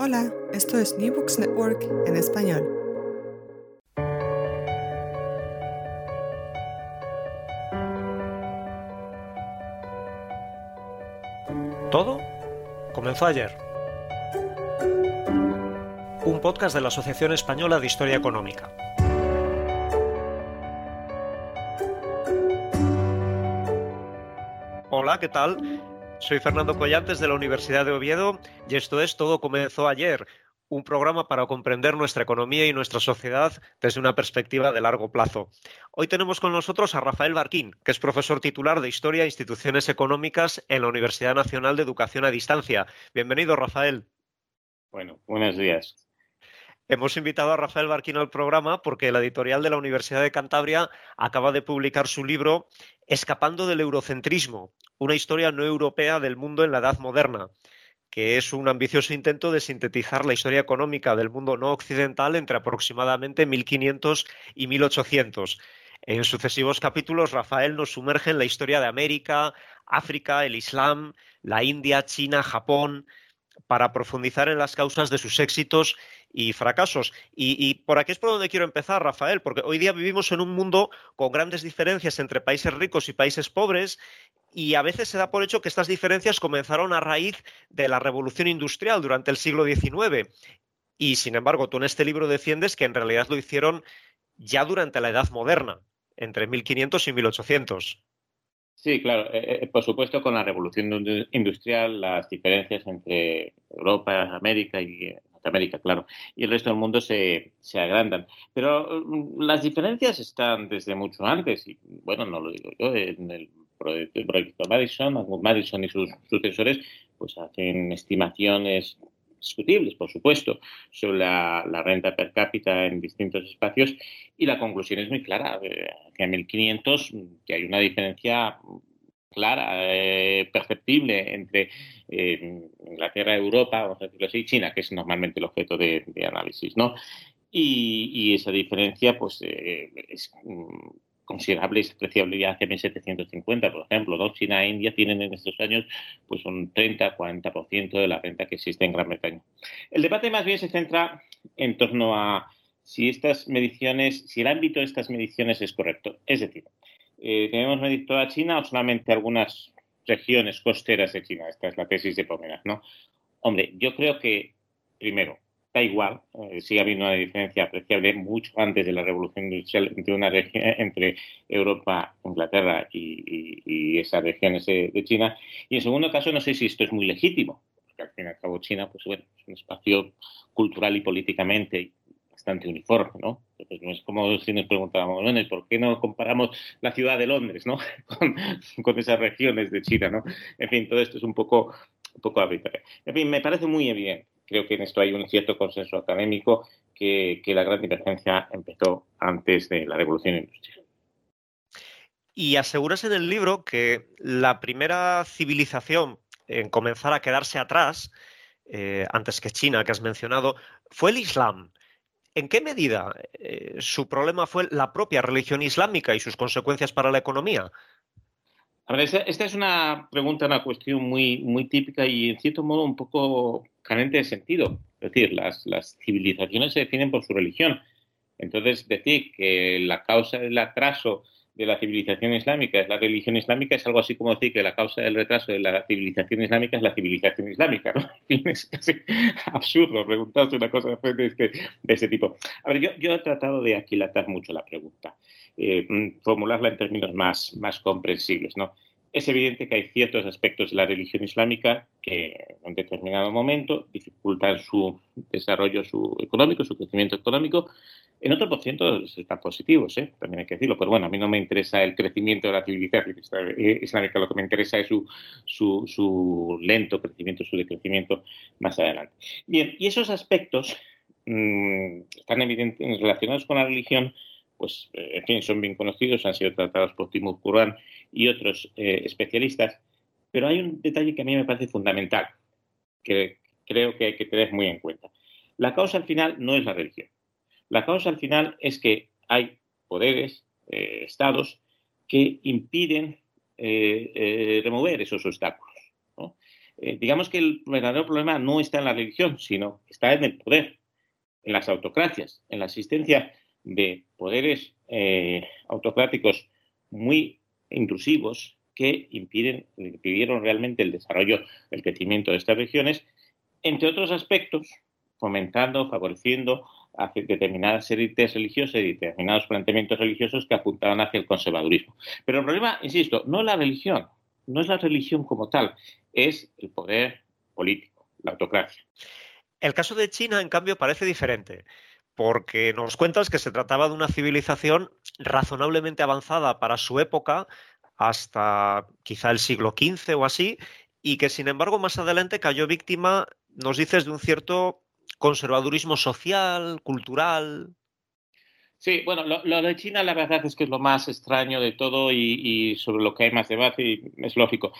Hola, esto es New Books Network en español. Todo comenzó ayer. Un podcast de la Asociación Española de Historia Económica. Hola, ¿qué tal? Soy Fernando Collantes de la Universidad de Oviedo y esto es Todo comenzó ayer, un programa para comprender nuestra economía y nuestra sociedad desde una perspectiva de largo plazo. Hoy tenemos con nosotros a Rafael Barquín, que es profesor titular de Historia e Instituciones Económicas en la Universidad Nacional de Educación a Distancia. Bienvenido, Rafael. Bueno, buenos días. Hemos invitado a Rafael Barquín al programa porque la editorial de la Universidad de Cantabria acaba de publicar su libro Escapando del eurocentrismo, una historia no europea del mundo en la Edad Moderna, que es un ambicioso intento de sintetizar la historia económica del mundo no occidental entre aproximadamente 1500 y 1800. En sucesivos capítulos, Rafael nos sumerge en la historia de América, África, el Islam, la India, China, Japón, para profundizar en las causas de sus éxitos y fracasos. Y, por aquí es por donde quiero empezar, Rafael, porque hoy día vivimos en un mundo con grandes diferencias entre países ricos y países pobres y a veces se da por hecho que estas diferencias comenzaron a raíz de la revolución industrial durante el siglo XIX. Y sin embargo, tú en este libro defiendes que en realidad lo hicieron ya durante la Edad Moderna, entre 1500 y 1800. Sí, claro. Eh, eh, por supuesto, con la revolución industrial, las diferencias entre Europa, América y América, claro, y el resto del mundo se, se, agrandan. Pero mm, las diferencias están desde mucho antes, y bueno, no lo digo yo, en el proyecto Madison, Madison y sus sucesores, pues hacen estimaciones discutibles, por supuesto, sobre la, renta per cápita en distintos espacios y la conclusión es muy clara. Eh, que en 1500 que hay una diferencia clara, eh, perceptible entre eh, Inglaterra, Europa, vamos a decirlo así, China, que es normalmente el objeto de, análisis, ¿no? Y, esa diferencia, pues, eh, es mm, considerable, es apreciable ya hacia 1750, por ejemplo, ¿no? China e India tienen en estos años pues un 30-40% de la renta que existe en Gran Bretaña. El debate más bien se centra en torno a si estas mediciones, si el ámbito de estas mediciones es correcto. Es decir, eh, ¿tenemos medir toda China o solamente algunas regiones costeras de China? Esta es la tesis de Pomeranz, ¿no? Hombre, yo creo que, primero, da igual, eh, sigue habiendo una diferencia apreciable mucho antes de la revolución industrial entre, una región, entre Europa, Inglaterra y, esas regiones de, China. Y en segundo caso, no sé si esto es muy legítimo, porque al fin y al cabo China, pues bueno, es un espacio cultural y políticamente bastante uniforme, ¿no? Entonces, no es como si nos preguntábamos, bueno, ¿por qué no comparamos la ciudad de Londres, ¿no? con, esas regiones de China, ¿no? En fin, todo esto es un poco, un poco arbitrario. En fin, me parece muy evidente, creo que en esto hay un cierto consenso académico, que, que la gran divergencia empezó antes de la revolución industrial. Y aseguras en el libro que la primera civilización en comenzar a quedarse atrás, eh, antes que China, que has mencionado, fue el Islam. ¿En qué medida eh, su problema fue la propia religión islámica y sus consecuencias para la economía? A ver, esta, es una pregunta, una cuestión muy, muy típica y en cierto modo un poco carente de sentido. Es decir, las, las civilizaciones se definen por su religión. Entonces, decir que la causa del atraso de la civilización islámica es la religión islámica, es algo así como decir que la causa del retraso de la civilización islámica es la civilización islámica. ¿no? Es casi absurdo preguntarse una cosa de, este, tipo. A ver, yo, he tratado de aquilatar mucho la pregunta, eh, formularla en términos más, más comprensibles. ¿no? Es evidente que hay ciertos aspectos de la religión islámica que en determinado momento dificultan su desarrollo su económico, su crecimiento económico, en otro por ciento están positivos, también hay que decirlo, pero bueno, a mí no me interesa el crecimiento de la civilización islámica, lo que me interesa es su, su, lento crecimiento, su decrecimiento más adelante. Bien, y esos aspectos mmm, están evidentes relacionados con la religión, pues, eh, en fin, son bien conocidos, han sido tratados por Timur Kuran y otros eh, especialistas, pero hay un detalle que a mí me parece fundamental, que creo que hay que tener muy en cuenta. La causa al final no es la religión la causa al final es que hay poderes, eh, estados, que impiden eh, eh, remover esos obstáculos. digamos que el verdadero problema no está en la religión, sino está en el poder, en las autocracias, en la existencia de poderes autocráticos muy intrusivos que impiden, impidieron realmente el desarrollo, el crecimiento de estas regiones, entre otros aspectos, fomentando, favoreciendo hacia determinadas élites religiosas y determinados planteamientos religiosos que apuntaban hacia el conservadurismo. Pero el problema, insisto, no es la religión, no es la religión como tal, es el poder político, la autocracia. El caso de China, en cambio, parece diferente, porque nos cuentas que se trataba de una civilización razonablemente avanzada para su época, hasta quizá el siglo XV o así, y que sin embargo más adelante cayó víctima, nos dices, de un cierto conservadurismo social, cultural. Sí, bueno, lo, de China la verdad es que es lo más extraño de todo y, sobre lo que hay más debate y es lógico.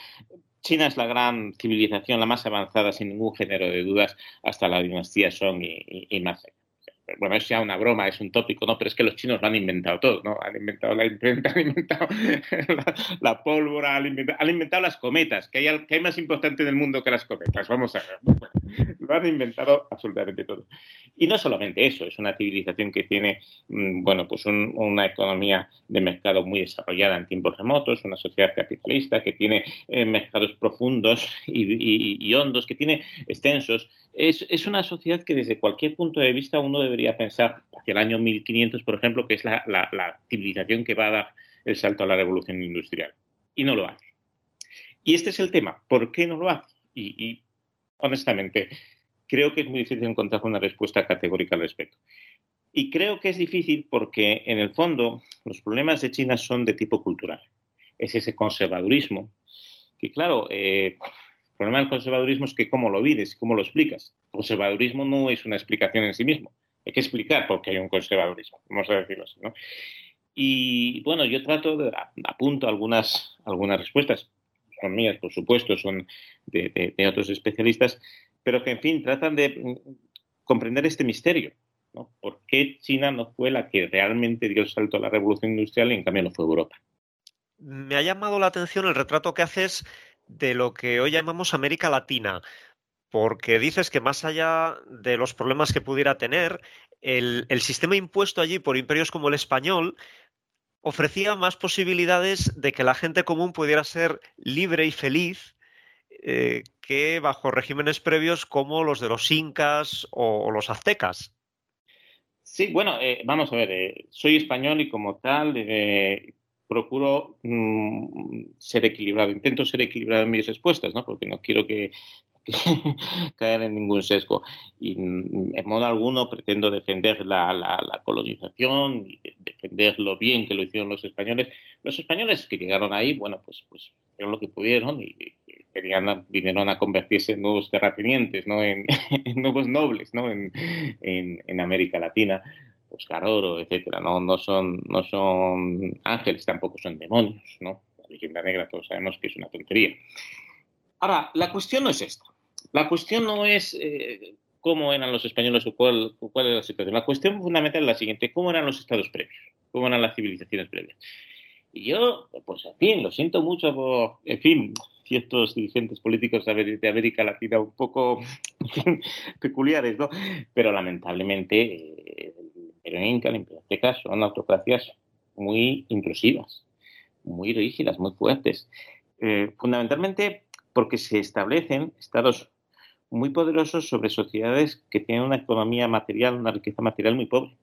China es la gran civilización, la más avanzada sin ningún género de dudas hasta la dinastía Song y, y allá bueno, es ya una broma, es un tópico, ¿no? Pero es que los chinos lo han inventado todo, ¿no? Han inventado la imprenta, han inventado la, pólvora, han inventado, las cometas, que hay, que hay más importante en el mundo que las cometas, vamos a ver. Lo han inventado absolutamente todo. Y no solamente eso, es una civilización que tiene, mm, bueno, pues una economía de mercado muy desarrollada en tiempos remotos, una sociedad capitalista que tiene eh, mercados profundos y, hondos, que tiene extensos. Es, es una sociedad que desde cualquier punto de vista uno debería pensar hacia el año 1500, por ejemplo, que es la, civilización que va a dar el salto a la revolución industrial. Y no lo hace. Y este es el tema. ¿Por qué no lo hace? Y, honestamente, creo que es muy difícil encontrar una respuesta categórica al respecto. Y creo que es difícil porque, en el fondo, los problemas de China son de tipo cultural. Es ese conservadurismo que, claro, eh, el problema del conservadurismo es que cómo lo vives, cómo lo explicas. El conservadurismo no es una explicación en sí mismo. Hay que explicar por qué hay un conservadurismo, vamos a decirlo así. ¿no? Y bueno, yo trato de apunto algunas, algunas respuestas, son mías, por supuesto, son de, otros especialistas, pero que en fin tratan de mm, comprender este misterio. ¿no? ¿Por qué China no fue la que realmente dio el salto a la revolución industrial y en cambio no fue Europa? Me ha llamado la atención el retrato que haces de lo que hoy llamamos América Latina porque dices que más allá de los problemas que pudiera tener, el, sistema impuesto allí por imperios como el español ofrecía más posibilidades de que la gente común pudiera ser libre y feliz eh, que bajo regímenes previos como los de los incas o, los aztecas. Sí, bueno, eh, vamos a ver, eh, soy español y como tal procuro mm, ser equilibrado, intento ser equilibrado en mis respuestas, ¿no? porque no quiero que caer en ningún sesgo. Y en modo alguno pretendo defender la, la, colonización y defender lo bien que lo hicieron los españoles. Los españoles que llegaron ahí, bueno, pues, pues hicieron lo que pudieron y, querían, vinieron a convertirse en nuevos terratenientes, ¿no? en, nuevos nobles ¿no? En, en, en, América Latina. Oscar Oro, etcétera, no, no, son, no son ángeles, tampoco son demonios, ¿no? La leyenda negra todos sabemos que es una tontería. Ahora, la cuestión no es esta. La cuestión no es eh, cómo eran los españoles o cuál, cuál era la situación. La cuestión fundamental es la siguiente, ¿cómo eran los estados previos? ¿Cómo eran las civilizaciones previas? Y yo, pues en fin, lo siento mucho por, en fin, ciertos dirigentes políticos de América Latina un poco peculiares, ¿no? Pero lamentablemente eh, el Imperio Inca, el Imperio Azteca son autocracias muy intrusivas, muy rígidas, muy fuertes. Eh, fundamentalmente porque se establecen estados muy poderosos sobre sociedades que tienen una economía material, una riqueza material muy pobre.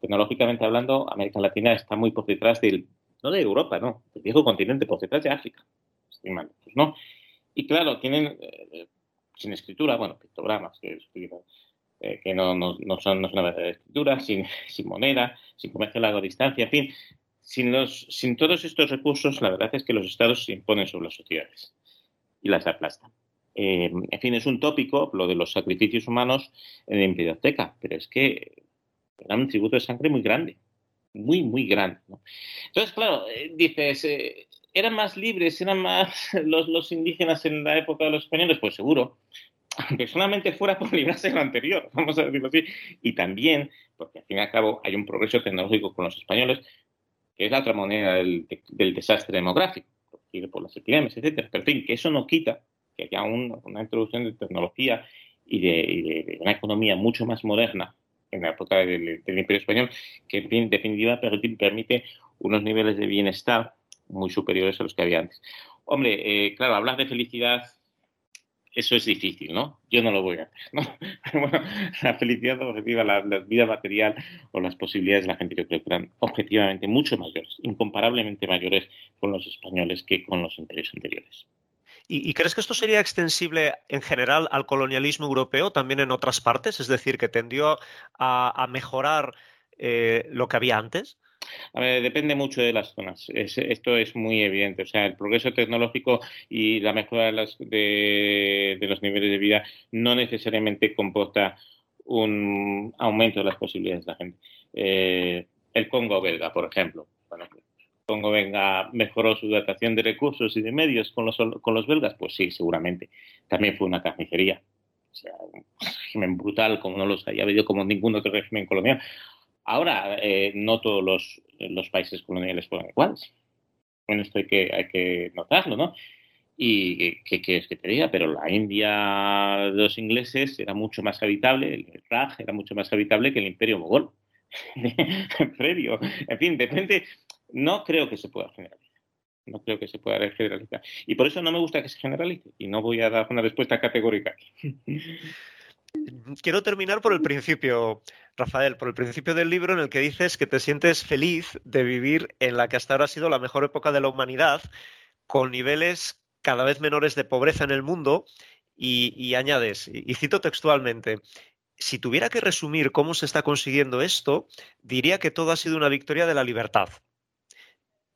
Tecnológicamente hablando, América Latina está muy por detrás del, no de Europa, no, del viejo continente, por detrás de África. Pues, ¿no? Y claro, tienen eh, sin escritura, bueno, pictogramas que, eh, no, no, no, son, una verdadera escritura, sin, sin moneda, sin comercio a larga distancia, en fin. Sin, los, sin todos estos recursos, la verdad es que los estados se imponen sobre las sociedades y las aplastan. Eh, en fin, es un tópico lo de los sacrificios humanos en Imperio pero es que era un tributo de sangre muy grande, muy, muy grande. Entonces, claro, eh, dices, eh, ¿eran más libres, eran más los, los, indígenas en la época de los españoles? Pues seguro, aunque solamente fuera por librarse lo anterior, vamos a decirlo así. Y también, porque al fin y al cabo hay un progreso tecnológico con los españoles, que es la otra moneda del desastre demográfico por las epidemias, etcétera. Pero en fin, que eso no quita que haya una introducción de tecnología y de, una economía mucho más moderna en la época del, Imperio Español, que en definitiva permite unos niveles de bienestar muy superiores a los que había antes. Hombre, eh, claro, hablar de felicidad, eso es difícil, ¿no? Yo no lo voy a hacer, ¿no? bueno, la felicidad objetiva, la, vida material o las posibilidades de la gente, yo creo que eran objetivamente mucho mayores, incomparablemente mayores con los españoles que con los imperios anteriores. ¿Y, crees que esto sería extensible en general al colonialismo europeo también en otras partes? Es decir, que tendió a, mejorar eh, lo que había antes. A ver, depende mucho de las zonas. esto es muy evidente. O sea, el progreso tecnológico y la mejora de, los niveles de vida no necesariamente comporta un aumento de las posibilidades de la gente. Eh, el Congo belga, por ejemplo. Bueno, Congo venga mejoró su dotación de recursos y de medios con los, con los belgas, pues sí, seguramente. También fue una carnicería. O sea, un régimen brutal como no los haya habido como ningún otro régimen colonial. Ahora, eh, no todos los, países coloniales fueron iguales. Bueno, esto hay que, hay que notarlo, ¿no? Y qué quieres que te diga, pero la India de los ingleses era mucho más habitable, el Raj era mucho más habitable que el Imperio Mogol previo. En fin, depende. No creo que se pueda generalizar. No creo que se pueda generalizar. Y por eso no me gusta que se generalice. Y no voy a dar una respuesta categórica. Quiero terminar por el principio, Rafael, por el principio del libro en el que dices que te sientes feliz de vivir en la que hasta ahora ha sido la mejor época de la humanidad, con niveles cada vez menores de pobreza en el mundo, y, añades, y cito textualmente, si tuviera que resumir cómo se está consiguiendo esto, diría que todo ha sido una victoria de la libertad.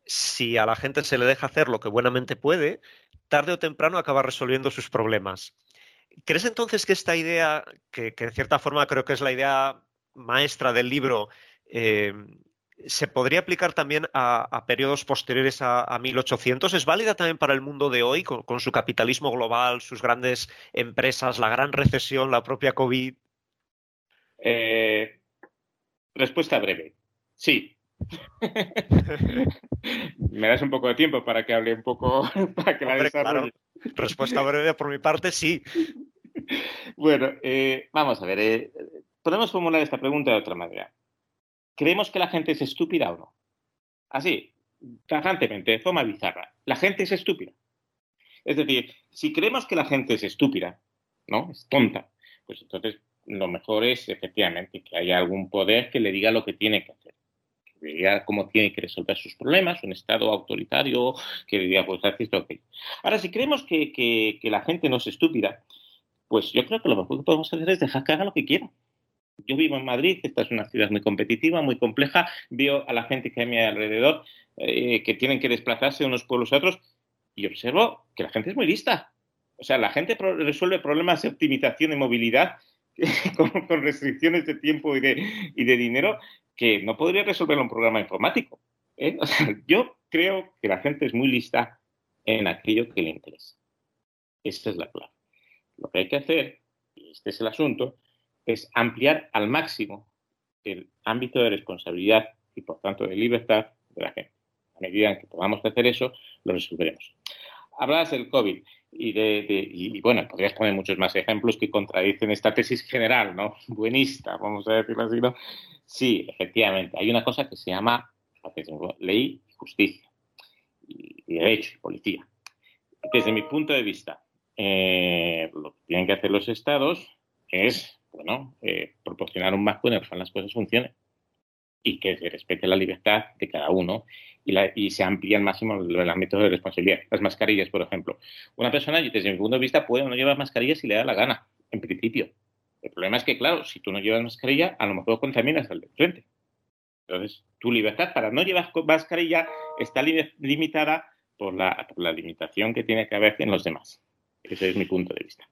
Si a la gente se le deja hacer lo que buenamente puede, tarde o temprano acaba resolviendo sus problemas. ¿Crees entonces que esta idea, que, en cierta forma creo que es la idea maestra del libro, eh, se podría aplicar también a, periodos posteriores a, 1800? ¿Es válida también para el mundo de hoy, con, su capitalismo global, sus grandes empresas, la gran recesión, la propia COVID? Eh, respuesta breve. Sí. Me das un poco de tiempo para que hable un poco, para que la desarrolle. Respuesta breve por mi parte, sí. Bueno, eh, vamos a ver. Eh, podemos formular esta pregunta de otra manera. ¿Creemos que la gente es estúpida o no? Así, tajantemente, de forma bizarra. La gente es estúpida. Es decir, si creemos que la gente es estúpida, ¿no? Es tonta, pues entonces lo mejor es efectivamente que haya algún poder que le diga lo que tiene que hacer que diga cómo tiene que resolver sus problemas, un Estado autoritario que diga, pues esto, Ahora, si creemos que, la gente no es estúpida, pues yo creo que lo mejor que podemos hacer es dejar que haga lo que quiera. Yo vivo en Madrid, esta es una ciudad muy competitiva, muy compleja, veo a la gente que hay a mi alrededor eh, que tienen que desplazarse de unos pueblos a otros y observo que la gente es muy lista. O sea, la gente resuelve problemas de optimización y movilidad con, restricciones de tiempo y de, y de dinero que no podría resolverlo un programa informático. ¿eh? yo creo que la gente es muy lista en aquello que le interesa. Esa es la clave. Lo que hay que hacer, y este es el asunto, es ampliar al máximo el ámbito de responsabilidad y, por tanto, de libertad de la gente. A medida en que podamos hacer eso, lo resolveremos. Hablas del COVID y, de, y, bueno, podrías poner muchos más ejemplos que contradicen esta tesis general, ¿no? Buenista, vamos a decirlo así, ¿no? Sí, efectivamente. Hay una cosa que se llama ley y justicia, y, derecho y policía. Desde mi punto de vista, eh, lo que tienen que hacer los estados es, bueno, eh, proporcionar un marco en el cual las cosas funcionen y que se respete la libertad de cada uno y, se amplía al máximo el, ámbito de responsabilidad. Las mascarillas, por ejemplo. Una persona, desde mi punto de vista, puede no llevar mascarillas si le da la gana, en principio. El problema es que, claro, si tú no llevas mascarilla, a lo mejor contaminas al de frente. Entonces, tu libertad para no llevar mascarilla está limitada por la, por la limitación que tiene que haber en los demás. Ese es mi punto de vista.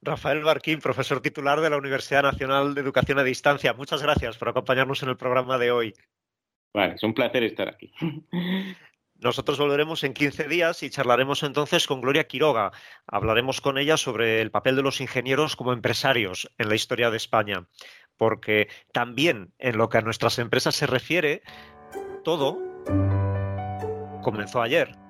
Rafael Barquín, profesor titular de la Universidad Nacional de Educación a Distancia. Muchas gracias por acompañarnos en el programa de hoy. Vale, es un placer estar aquí. Nosotros volveremos en 15 días y charlaremos entonces con Gloria Quiroga. Hablaremos con ella sobre el papel de los ingenieros como empresarios en la historia de España, porque también en lo que a nuestras empresas se refiere, todo comenzó ayer.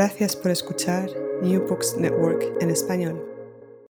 Gracias por escuchar New Books Network en español.